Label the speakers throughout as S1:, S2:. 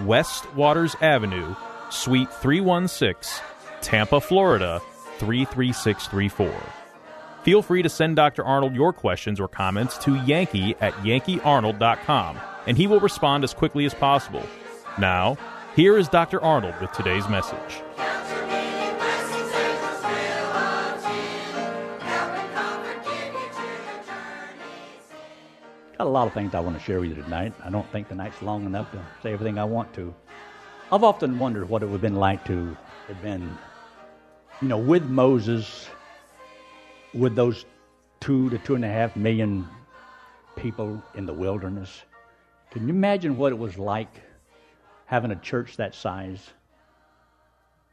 S1: West Waters Avenue, Suite 316, Tampa, Florida 33634. Feel free to send Dr. Arnold your questions or comments to yankee at yankeearnold.com, and he will respond as quickly as possible. Now, here is Dr. Arnold with today's message.
S2: Got a lot of things I want to share with you tonight. I don't think the night's long enough to say everything I want to. I've often wondered what it would have been like to have been, you know, with Moses, with those two to two and a half million people in the wilderness. Can you imagine what it was like having a church that size?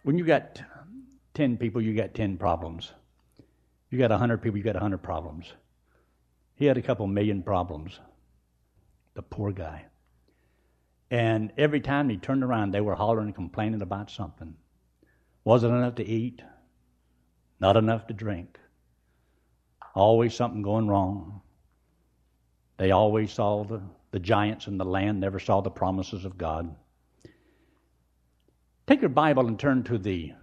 S2: When you got 10 people, you got 10 problems. You got 100 people, you got 100 problems. He had a couple million problems. The poor guy. And every time he turned around, they were hollering and complaining about something. Wasn't enough to eat, not enough to drink. Always something going wrong. They always saw the, the giants in the land, never saw the promises of God. Take your Bible and turn to the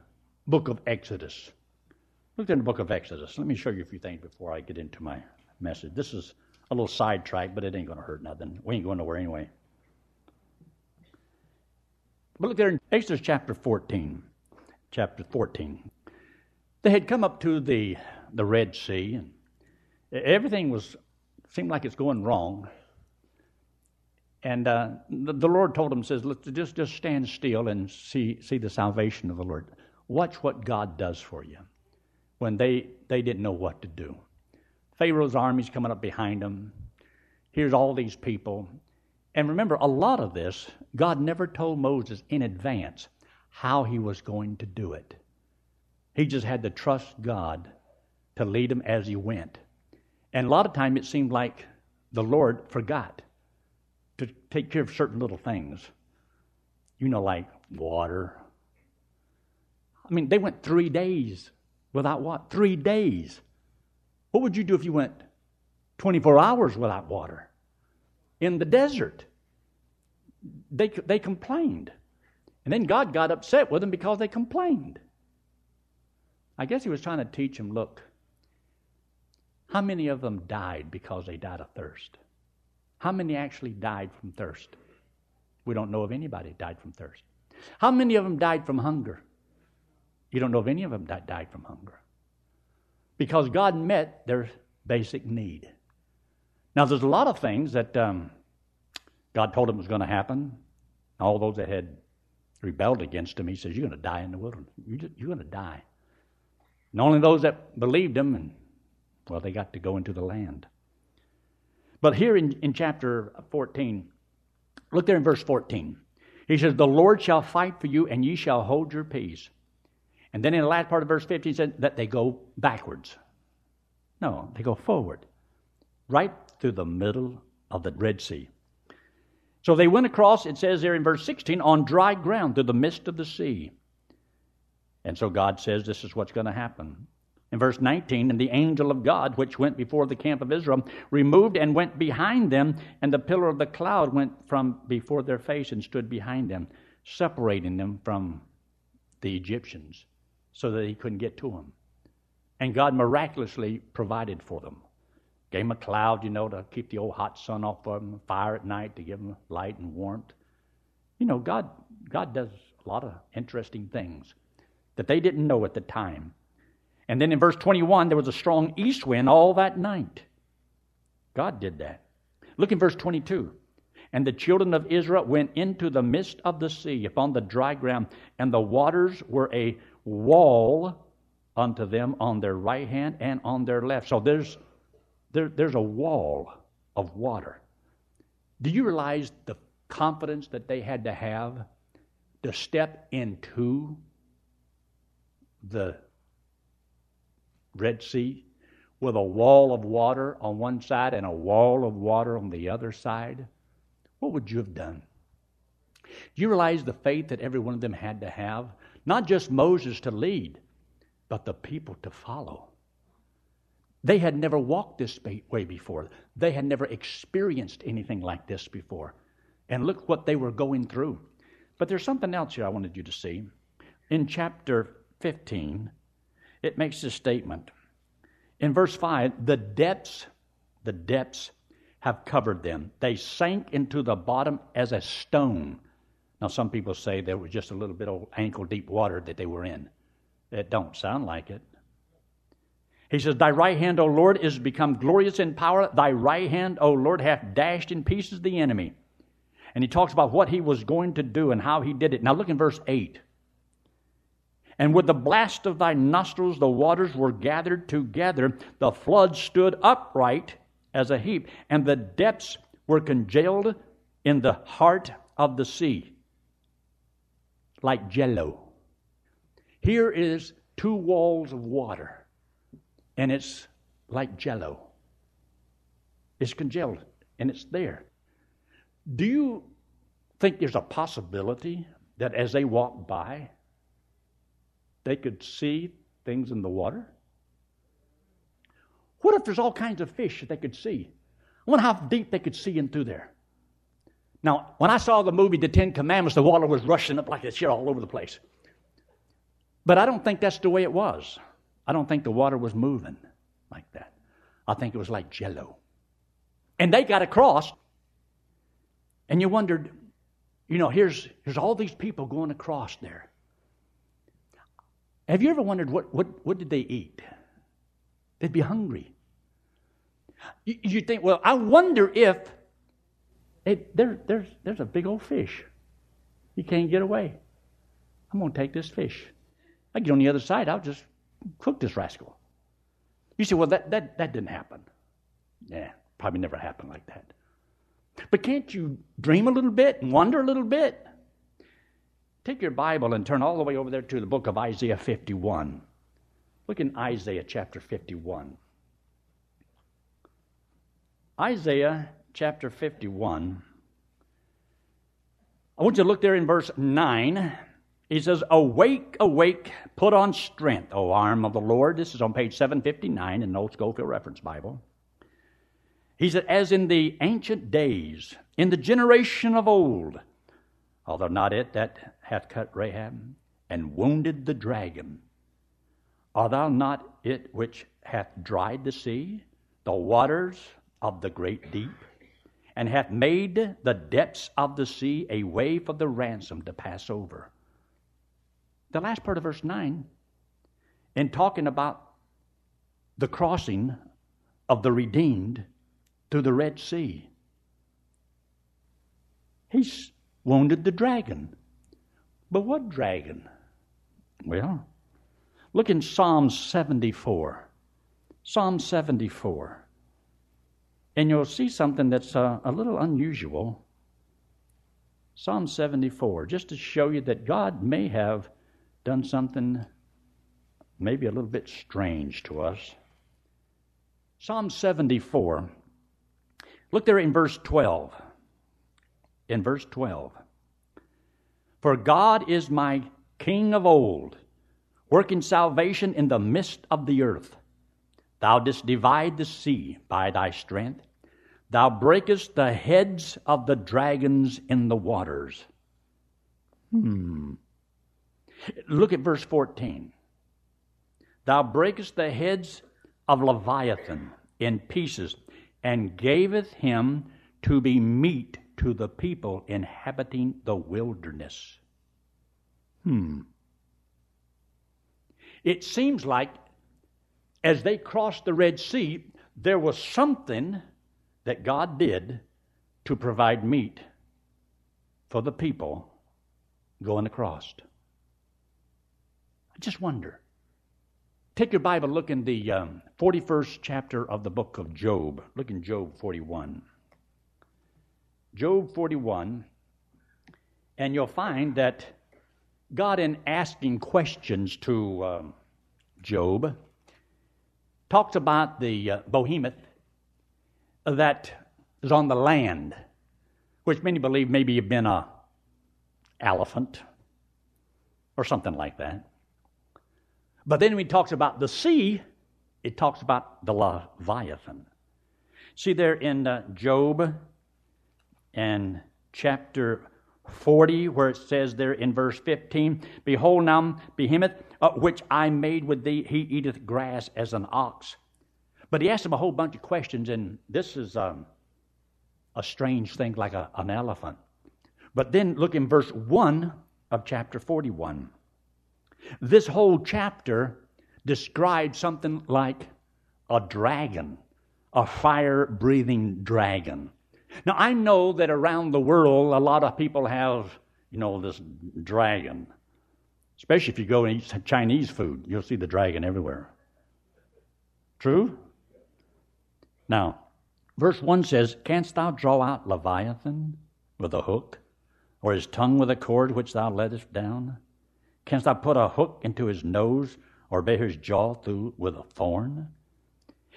S2: book of Exodus. Look in the book of Exodus. Let me show you a few things before I get into my message. This is a little sidetrack, but it ain't going to hurt nothing. We ain't going nowhere anyway. But look there in Exodus chapter 14. Chapter 14. They had come up to the, the Red Sea, and everything was seemed like it's going wrong. And uh, the, the, Lord told them, says, Look, just, just stand still and see, see the salvation of the Lord. Watch what God does for you when they, they didn't know what to do. Pharaoh's army's coming up behind them. Here's all these people. And remember, a lot of this, God never told Moses in advance how he was going to do it. He just had to trust God to lead him as he went. And a lot of time it seemed like the Lord forgot to take care of certain little things. You know, like water. I mean, they went three days without what? Three days. What would you do if you went 24 hours without water? In the desert. They, they complained. And then God got upset with them because they complained. I guess he was trying to teach them look, how many of them died because they died of thirst? How many actually died from thirst? We don't know of anybody died from thirst. How many of them died from hunger? You don't know of any of them died from hunger because God met their basic need. Now, there's a lot of things that um, God told them was going to happen. All those that had rebelled against him, he says, You're going to die in the wilderness. You're going to die. And only those that believed him, and well, they got to go into the land. But here in, in chapter 14, look there in verse 14. He says, The Lord shall fight for you, and ye shall hold your peace. And then in the last part of verse 15, he said that they go backwards. No, they go forward, right through the middle of the Red Sea. So they went across, it says there in verse 16, on dry ground through the midst of the sea. And so God says this is what's going to happen. In verse 19, and the angel of God, which went before the camp of Israel, removed and went behind them, and the pillar of the cloud went from before their face and stood behind them, separating them from the Egyptians so that he couldn't get to them. And God miraculously provided for them. Gave them a cloud, you know, to keep the old hot sun off of them, fire at night to give them light and warmth. You know, God, God does a lot of interesting things that they didn't know at the time. And then in verse 21, there was a strong east wind all that night. God did that. Look in verse 22. And the children of Israel went into the midst of the sea upon the dry ground, and the waters were a wall unto them on their right hand and on their left. So there's, there, there's a wall of water. Do you realize the confidence that they had to have to step into the Red Sea with a wall of water on one side and a wall of water on the other side, what would you have done? Do you realize the faith that every one of them had to have? Not just Moses to lead, but the people to follow. They had never walked this way before. They had never experienced anything like this before. And look what they were going through. But there's something else here I wanted you to see. In chapter 15, it makes this statement. In verse 5, the depths, the depths have covered them. They sank into the bottom as a stone. Now, some people say there was just a little bit of ankle deep water that they were in. It don't sound like it. He says, Thy right hand, O Lord, is become glorious in power. Thy right hand, O Lord, hath dashed in pieces the enemy. And he talks about what he was going to do and how he did it. Now look in verse 8. And with the blast of thy nostrils the waters were gathered together, the flood stood upright as a heap, and the depths were congealed in the heart of the sea, like jello. Here is two walls of water, and it's like jello. It's congealed, and it's there. Do you think there's a possibility that as they walked by, they could see things in the water? What if there's all kinds of fish that they could see? I wonder how deep they could see into there. Now, when I saw the movie The Ten Commandments, the water was rushing up like this shit all over the place. But I don't think that's the way it was. I don't think the water was moving like that. I think it was like jello. And they got across, and you wondered, you know, here's, here's all these people going across there. Have you ever wondered what, what, what did they eat? They'd be hungry. You, you think, well, I wonder if it, there, there's, there's a big old fish. He can't get away. I'm going to take this fish. I get on the other side, I'll just cook this rascal. You say, well, that, that, that didn't happen. Yeah, probably never happened like that. But can't you dream a little bit and wonder a little bit? Take your Bible and turn all the way over there to the book of Isaiah 51. Look in Isaiah chapter 51. Isaiah chapter 51. I want you to look there in verse 9. He says, Awake, awake, put on strength, O arm of the Lord. This is on page 759 in the Old Scofield Reference Bible. He said, As in the ancient days, in the generation of old, although not it that hath cut Rahab and wounded the dragon, art thou not it which hath dried the sea, the waters of the great deep, and hath made the depths of the sea a way for the ransom to pass over? The last part of verse 9, in talking about the crossing of the redeemed, through the Red Sea. He's wounded the dragon. But what dragon? Well, look in Psalm 74. Psalm 74. And you'll see something that's uh, a little unusual. Psalm 74, just to show you that God may have done something maybe a little bit strange to us. Psalm 74 Look there in verse 12. In verse 12. For God is my King of old, working salvation in the midst of the earth. Thou didst divide the sea by thy strength. Thou breakest the heads of the dragons in the waters. Hmm. Look at verse 14. Thou breakest the heads of Leviathan in pieces and gaveth him to be meat to the people inhabiting the wilderness. Hmm. It seems like as they crossed the Red Sea, there was something that God did to provide meat for the people going across. I just wonder Take your Bible, look in the um, 41st chapter of the book of Job. Look in Job 41. Job 41, and you'll find that God, in asking questions to um, Job, talks about the uh, behemoth that is on the land, which many believe maybe have been a elephant or something like that. But then when he talks about the sea, it talks about the Leviathan. See there in uh, Job and chapter 40, where it says there in verse 15, Behold now, behemoth, uh, which I made with thee, he eateth grass as an ox. But he asked him a whole bunch of questions, and this is um, a strange thing like a, an elephant. But then look in verse 1 of chapter 41. This whole chapter describes something like a dragon, a fire breathing dragon. Now, I know that around the world, a lot of people have, you know, this dragon. Especially if you go and eat Chinese food, you'll see the dragon everywhere. True? Now, verse 1 says, Canst thou draw out Leviathan with a hook, or his tongue with a cord which thou lettest down? Canst thou put a hook into his nose, or bear his jaw through with a thorn?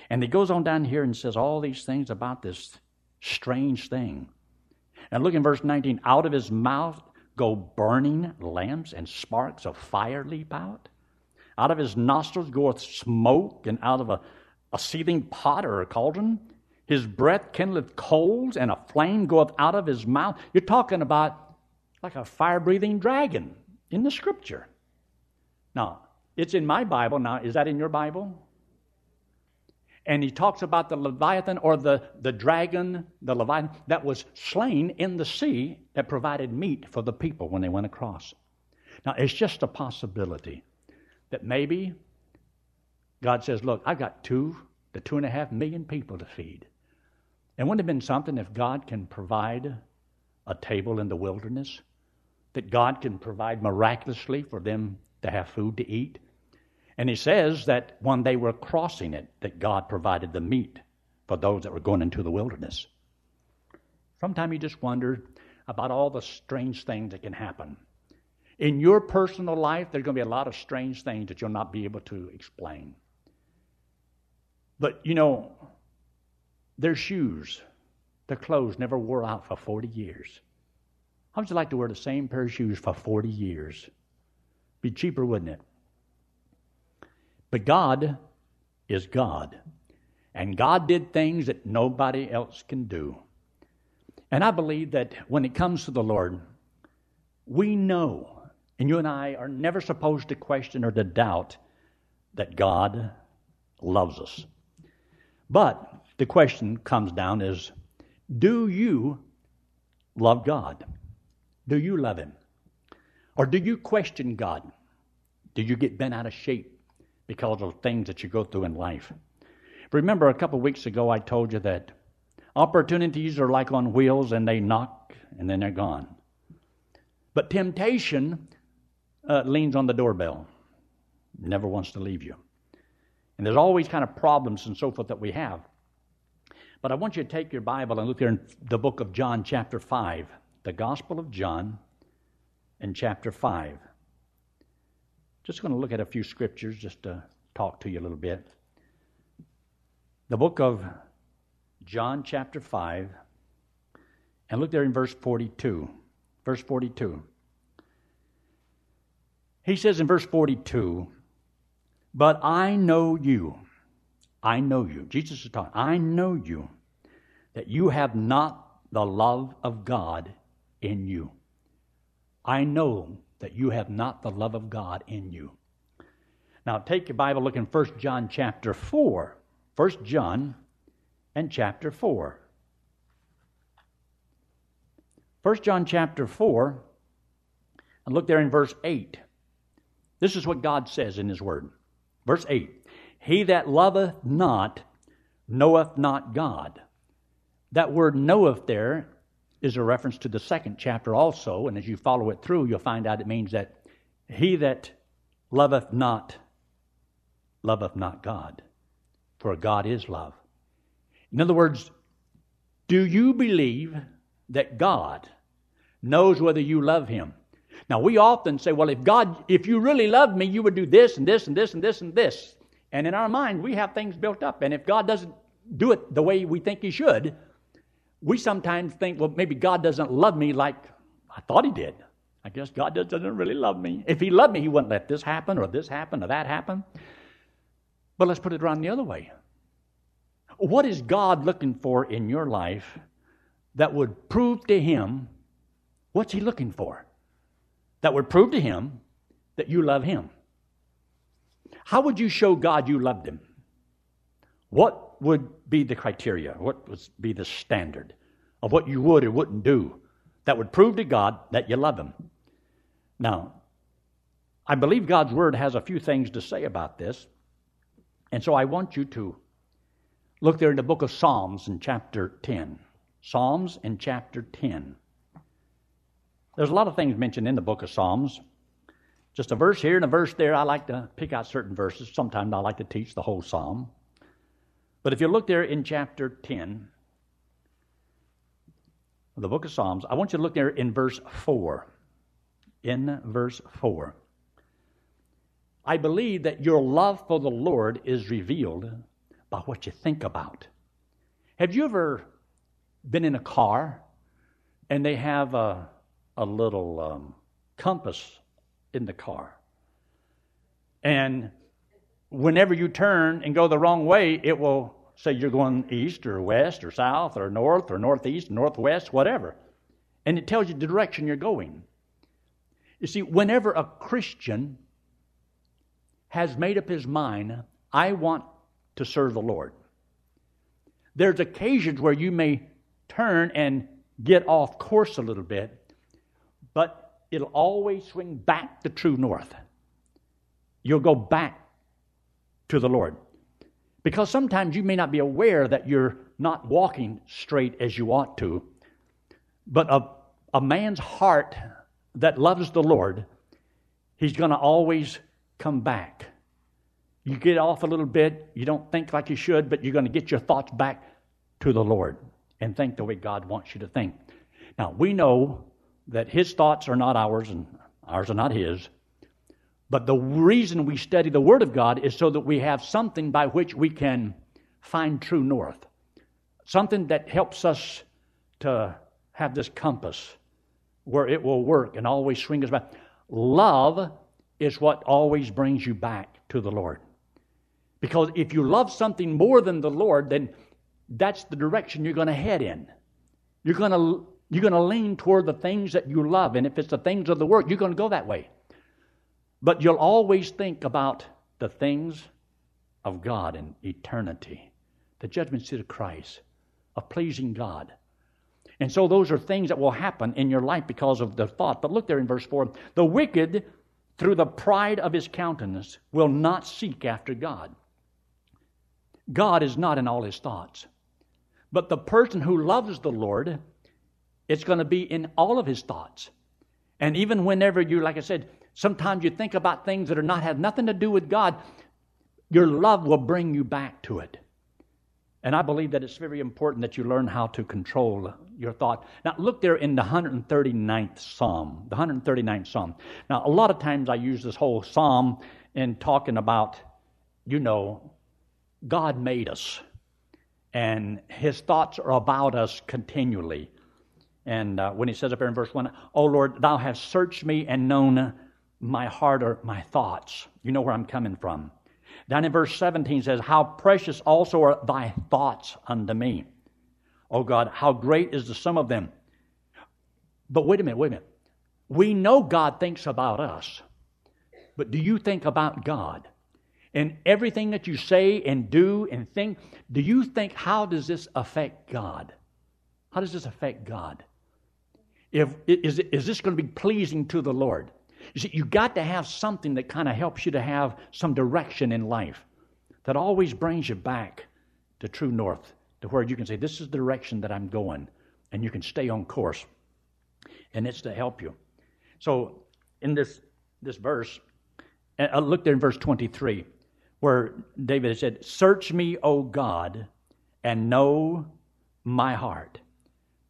S2: And he goes on down here and says all these things about this strange thing. And look in verse 19 out of his mouth go burning lamps and sparks of fire leap out. Out of his nostrils goeth smoke, and out of a, a seething pot or a cauldron. His breath kindleth coals, and a flame goeth out of his mouth. You're talking about like a fire breathing dragon in the scripture. Now, it's in my Bible. Now, is that in your Bible? And he talks about the Leviathan or the, the dragon, the Leviathan, that was slain in the sea that provided meat for the people when they went across. Now, it's just a possibility that maybe God says, Look, I've got two to two and a half million people to feed. And wouldn't it have been something if God can provide a table in the wilderness? That God can provide miraculously for them to have food to eat? And he says that when they were crossing it, that God provided the meat for those that were going into the wilderness. Sometimes you just wonder about all the strange things that can happen. In your personal life, there's going to be a lot of strange things that you'll not be able to explain. But, you know, their shoes, their clothes never wore out for 40 years. How would you like to wear the same pair of shoes for 40 years? Be cheaper, wouldn't it? But God is God. And God did things that nobody else can do. And I believe that when it comes to the Lord, we know, and you and I are never supposed to question or to doubt that God loves us. But the question comes down is do you love God? Do you love Him? Or do you question God? Do you get bent out of shape because of things that you go through in life. Remember, a couple of weeks ago, I told you that opportunities are like on wheels and they knock and then they're gone. But temptation uh, leans on the doorbell, never wants to leave you. And there's always kind of problems and so forth that we have. But I want you to take your Bible and look there in the book of John, chapter 5, the Gospel of John, in chapter 5. Just going to look at a few scriptures just to talk to you a little bit. The book of John, chapter 5, and look there in verse 42. Verse 42. He says in verse 42, But I know you. I know you. Jesus is talking. I know you, that you have not the love of God in you. I know that you have not the love of God in you. Now take your Bible, look in 1 John chapter 4. 1 John and chapter 4. 1 John chapter 4, and look there in verse 8. This is what God says in His Word. Verse 8 He that loveth not knoweth not God. That word knoweth there is a reference to the second chapter also, and as you follow it through, you'll find out it means that he that loveth not, loveth not God, for God is love. In other words, do you believe that God knows whether you love Him? Now, we often say, well, if God, if you really loved me, you would do this and this and this and this and this. And in our mind, we have things built up. And if God doesn't do it the way we think He should, we sometimes think, well, maybe God doesn't love me like I thought He did. I guess God doesn't really love me. If He loved me, He wouldn't let this happen or this happen or that happen. But let's put it around the other way. What is God looking for in your life that would prove to Him what's He looking for? That would prove to Him that you love Him. How would you show God you loved Him? What would be the criteria? What would be the standard of what you would or wouldn't do that would prove to God that you love Him? Now, I believe God's Word has a few things to say about this. And so I want you to look there in the book of Psalms in chapter 10. Psalms in chapter 10. There's a lot of things mentioned in the book of Psalms. Just a verse here and a verse there. I like to pick out certain verses. Sometimes I like to teach the whole psalm. But if you look there in chapter 10 of the book of Psalms, I want you to look there in verse 4. In verse 4. I believe that your love for the Lord is revealed by what you think about. Have you ever been in a car and they have a, a little um, compass in the car? And whenever you turn and go the wrong way, it will say you're going east or west or south or north or northeast, northwest, whatever. And it tells you the direction you're going. You see, whenever a Christian has made up his mind, I want to serve the Lord. There's occasions where you may turn and get off course a little bit, but it'll always swing back to true north. You'll go back to the Lord. Because sometimes you may not be aware that you're not walking straight as you ought to, but a, a man's heart that loves the Lord, he's going to always come back. You get off a little bit, you don't think like you should, but you're going to get your thoughts back to the Lord and think the way God wants you to think. Now, we know that His thoughts are not ours and ours are not His. But the reason we study the Word of God is so that we have something by which we can find true north. Something that helps us to have this compass where it will work and always swing us back. Love is what always brings you back to the Lord. Because if you love something more than the Lord, then that's the direction you're going to head in. You're going to you're going to lean toward the things that you love, and if it's the things of the world, you're going to go that way. But you'll always think about the things of God in eternity, the judgment seat of Christ, of pleasing God. And so those are things that will happen in your life because of the thought. But look there in verse 4 the wicked through the pride of his countenance, will not seek after God. God is not in all his thoughts. But the person who loves the Lord, it's going to be in all of his thoughts. And even whenever you, like I said, sometimes you think about things that are not have nothing to do with God, your love will bring you back to it. And I believe that it's very important that you learn how to control your thought. Now, look there in the 139th Psalm. The 139th Psalm. Now, a lot of times I use this whole Psalm in talking about, you know, God made us, and His thoughts are about us continually. And uh, when He says up here in verse 1, Oh Lord, Thou hast searched me and known my heart or my thoughts. You know where I'm coming from. Down in verse 17 says, How precious also are thy thoughts unto me. Oh God, how great is the sum of them. But wait a minute, wait a minute. We know God thinks about us, but do you think about God? And everything that you say and do and think, do you think, how does this affect God? How does this affect God? If, is, is this going to be pleasing to the Lord? You see, you got to have something that kind of helps you to have some direction in life that always brings you back to true north, to where you can say, This is the direction that I'm going, and you can stay on course. And it's to help you. So, in this, this verse, I uh, look there in verse 23, where David said, Search me, O God, and know my heart.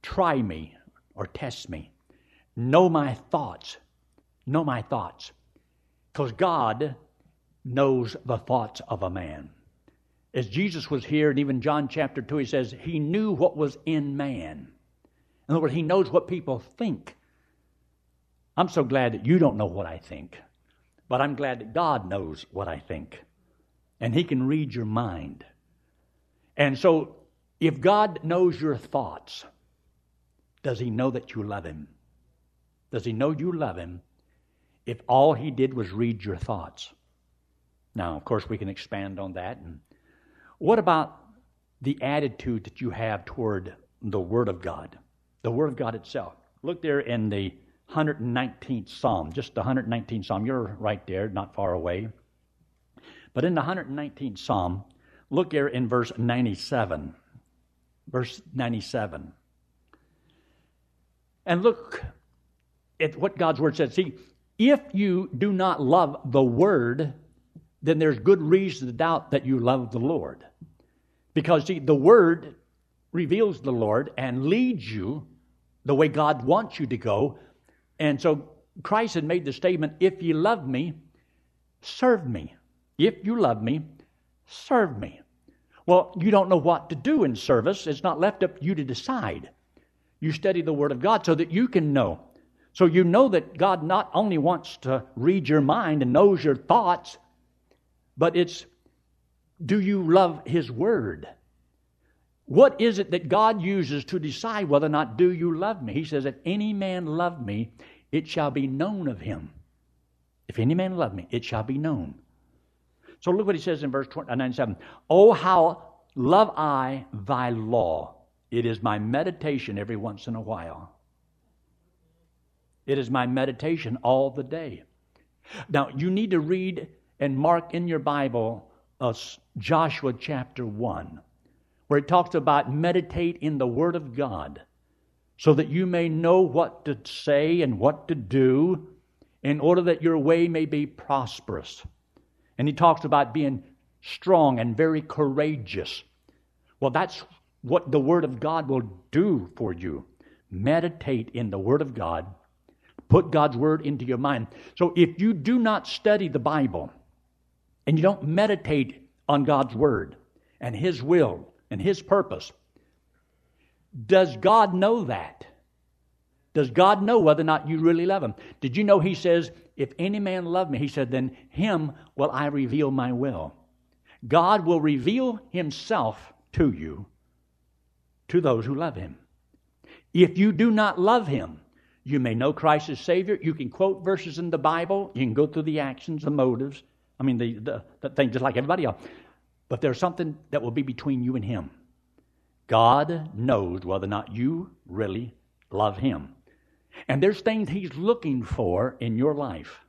S2: Try me or test me. Know my thoughts know my thoughts. Because God knows the thoughts of a man. As Jesus was here, and even John chapter 2, he says, He knew what was in man. In other words, He knows what people think. I'm so glad that you don't know what I think, but I'm glad that God knows what I think. And He can read your mind. And so, if God knows your thoughts, does He know that you love Him? Does He know you love Him if all He did was read your thoughts? Now, of course, we can expand on that. And what about the attitude that you have toward the Word of God, the Word of God itself? Look there in the 119th Psalm, just the 119th Psalm. You're right there, not far away. But in the 119th Psalm, look there in verse 97. Verse 97. And look at what God's Word says. See, if you do not love the Word, then there's good reason to doubt that you love the Lord. Because, see, the Word reveals the Lord and leads you the way God wants you to go. And so Christ had made the statement if you love me, serve me. If you love me, serve me. Well, you don't know what to do in service. It's not left up to you to decide. You study the Word of God so that you can know. So you know that God not only wants to read your mind and knows your thoughts, but it's do you love His Word? What is it that God uses to decide whether or not do you love me? He says, If any man love me, it shall be known of him. If any man love me, it shall be known. So look what he says in verse uh, 97. Oh, how love I thy law. It is my meditation every once in a while. It is my meditation all the day. Now, you need to read and mark in your Bible uh, Joshua chapter 1, where it talks about meditate in the Word of God so that you may know what to say and what to do in order that your way may be prosperous. And he talks about being strong and very courageous. Well, that's what the Word of God will do for you. Meditate in the Word of God. Put God's Word into your mind. So if you do not study the Bible, and you don't meditate on God's Word and His will and His purpose, does God know that? Does God know whether or not you really love Him? Did you know He says, If any man love me, He said, then Him will I reveal my will. God will reveal Himself to you, to those who love Him. If you do not love Him, you may know Christ as Savior. You can quote verses in the Bible. You can go through the actions, the motives. I mean, the, the, the thing just like everybody else. But there's something that will be between you and Him. God knows whether or not you really love Him. And there's things He's looking for in your life.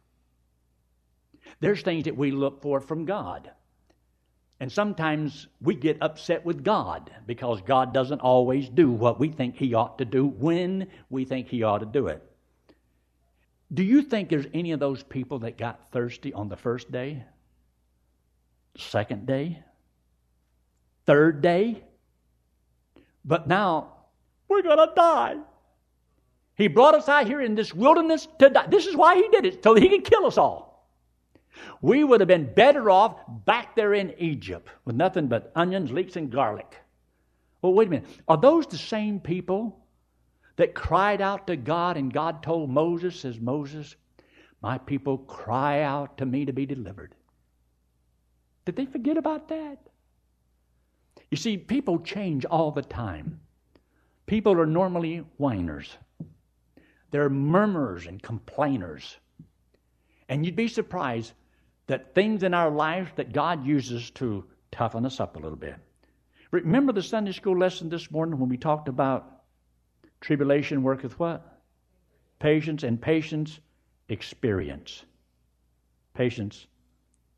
S2: There's things that we look for from God. And sometimes we get upset with God because God doesn't always do what we think He ought to do when we think He ought to do it. Do you think there's any of those people that got thirsty on the first day? Second day? Third day? But now, we're going to die. He brought us out here in this wilderness to die. This is why he did it, so that he could kill us all. We would have been better off back there in Egypt with nothing but onions, leeks, and garlic. Well, wait a minute. Are those the same people that cried out to God, and God told Moses, says Moses, My people cry out to me to be delivered. Did they forget about that? You see, people change all the time. People are normally whiners, they're murmurers and complainers. And you'd be surprised that things in our lives that God uses to toughen us up a little bit. Remember the Sunday school lesson this morning when we talked about tribulation worketh what? Patience and patience experience. Patience,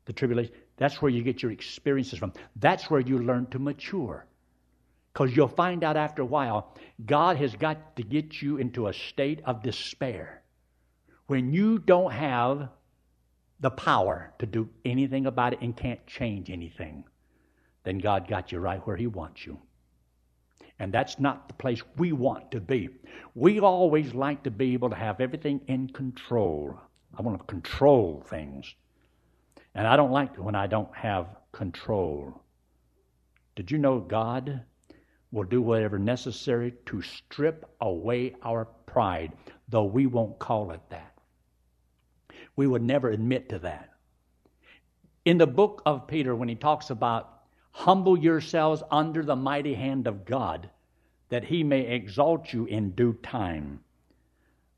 S2: the tribulation. That's where you get your experiences from. That's where you learn to mature. Because you'll find out after a while, God has got to get you into a state of despair. When you don't have the power to do anything about it and can't change anything, then God got you right where He wants you. And that's not the place we want to be. We always like to be able to have everything in control. I want to control things. And I don't like it when I don't have control. Did you know God will do whatever necessary to strip away our pride, though we won't call it that? We would never admit to that. In the book of Peter, when he talks about humble yourselves under the mighty hand of God, that he may exalt you in due time.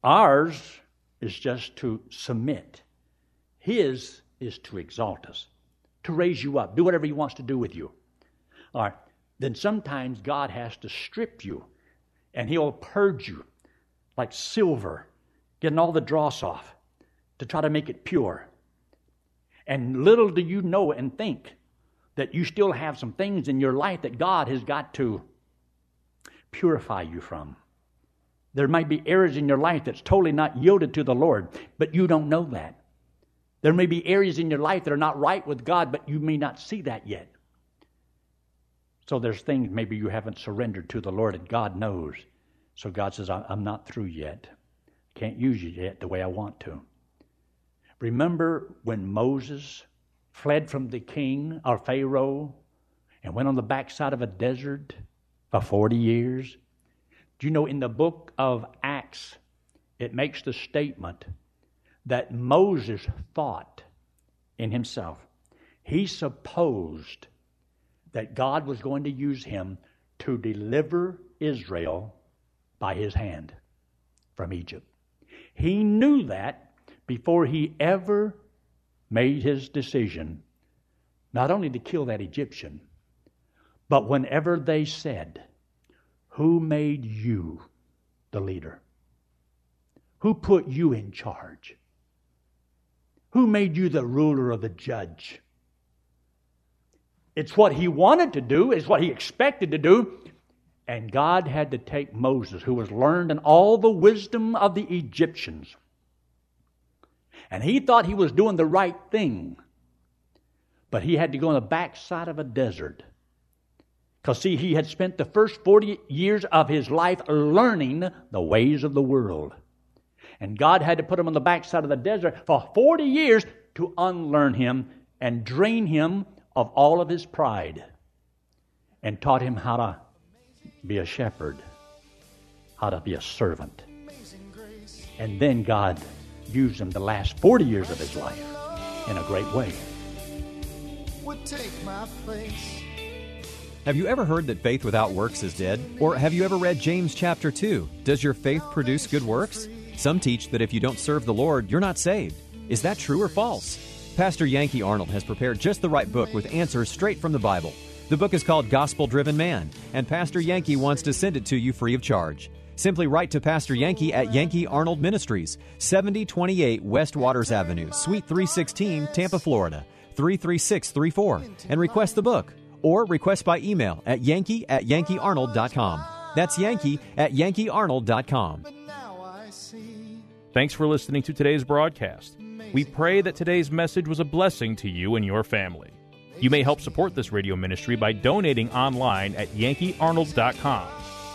S2: Ours is just to submit. His is to exalt us, to raise you up, do whatever He wants to do with you. All right, then sometimes God has to strip you and He'll purge you like silver, getting all the dross off to try to make it pure. And little do you know and think that you still have some things in your life that God has got to purify you from. There might be areas in your life that's totally not yielded to the Lord, but you don't know that. There may be areas in your life that are not right with God, but you may not see that yet. So there's things maybe you haven't surrendered to the Lord, and God knows. So God says, I'm not through yet. Can't use you yet the way I want to. Remember when Moses fled from the king or Pharaoh and went on the backside of a desert for 40 years? Do you know in the book of Acts, it makes the statement that Moses thought in himself. He supposed that God was going to use him to deliver Israel by his hand from Egypt. He knew that before he ever made his decision, not only to kill that Egyptian, but whenever they said, who made you the leader? Who put you in charge? Who made you the ruler or the judge? It's what he wanted to do, it's what he expected to do. And God had to take Moses, who was learned in all the wisdom of the Egyptians. And he thought he was doing the right thing. But he had to go on the backside of a desert because, see, he had spent the first 40 years of his life learning the ways of the world. And God had to put him on the backside of the desert for 40 years to unlearn him and drain him of all of his pride and taught him how to be a shepherd, how to be a servant. And then God used him the last 40 years of his life in a great way. Would take my
S3: place. Have you ever heard that faith without works is dead? Or have you ever read James chapter 2? Does your faith produce good works? Some teach that if you don't serve the Lord, you're not saved. Is that true or false? Pastor Yankee Arnold has prepared just the right book with answers straight from the Bible. The book is called Gospel Driven Man, and Pastor Yankee wants to send it to you free of charge. Simply write to Pastor Yankee at Yankee Arnold Ministries, 7028 West Waters Avenue, Suite 316, Tampa, Florida, 33634, and request the book or request by email at yankee at yankeearnold.com. That's yankee at yankeearnold.com.
S1: Thanks for listening to today's broadcast. We pray that today's message was a blessing to you and your family. You may help support this radio ministry by donating online at yankeearnold.com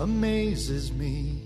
S2: amazes me.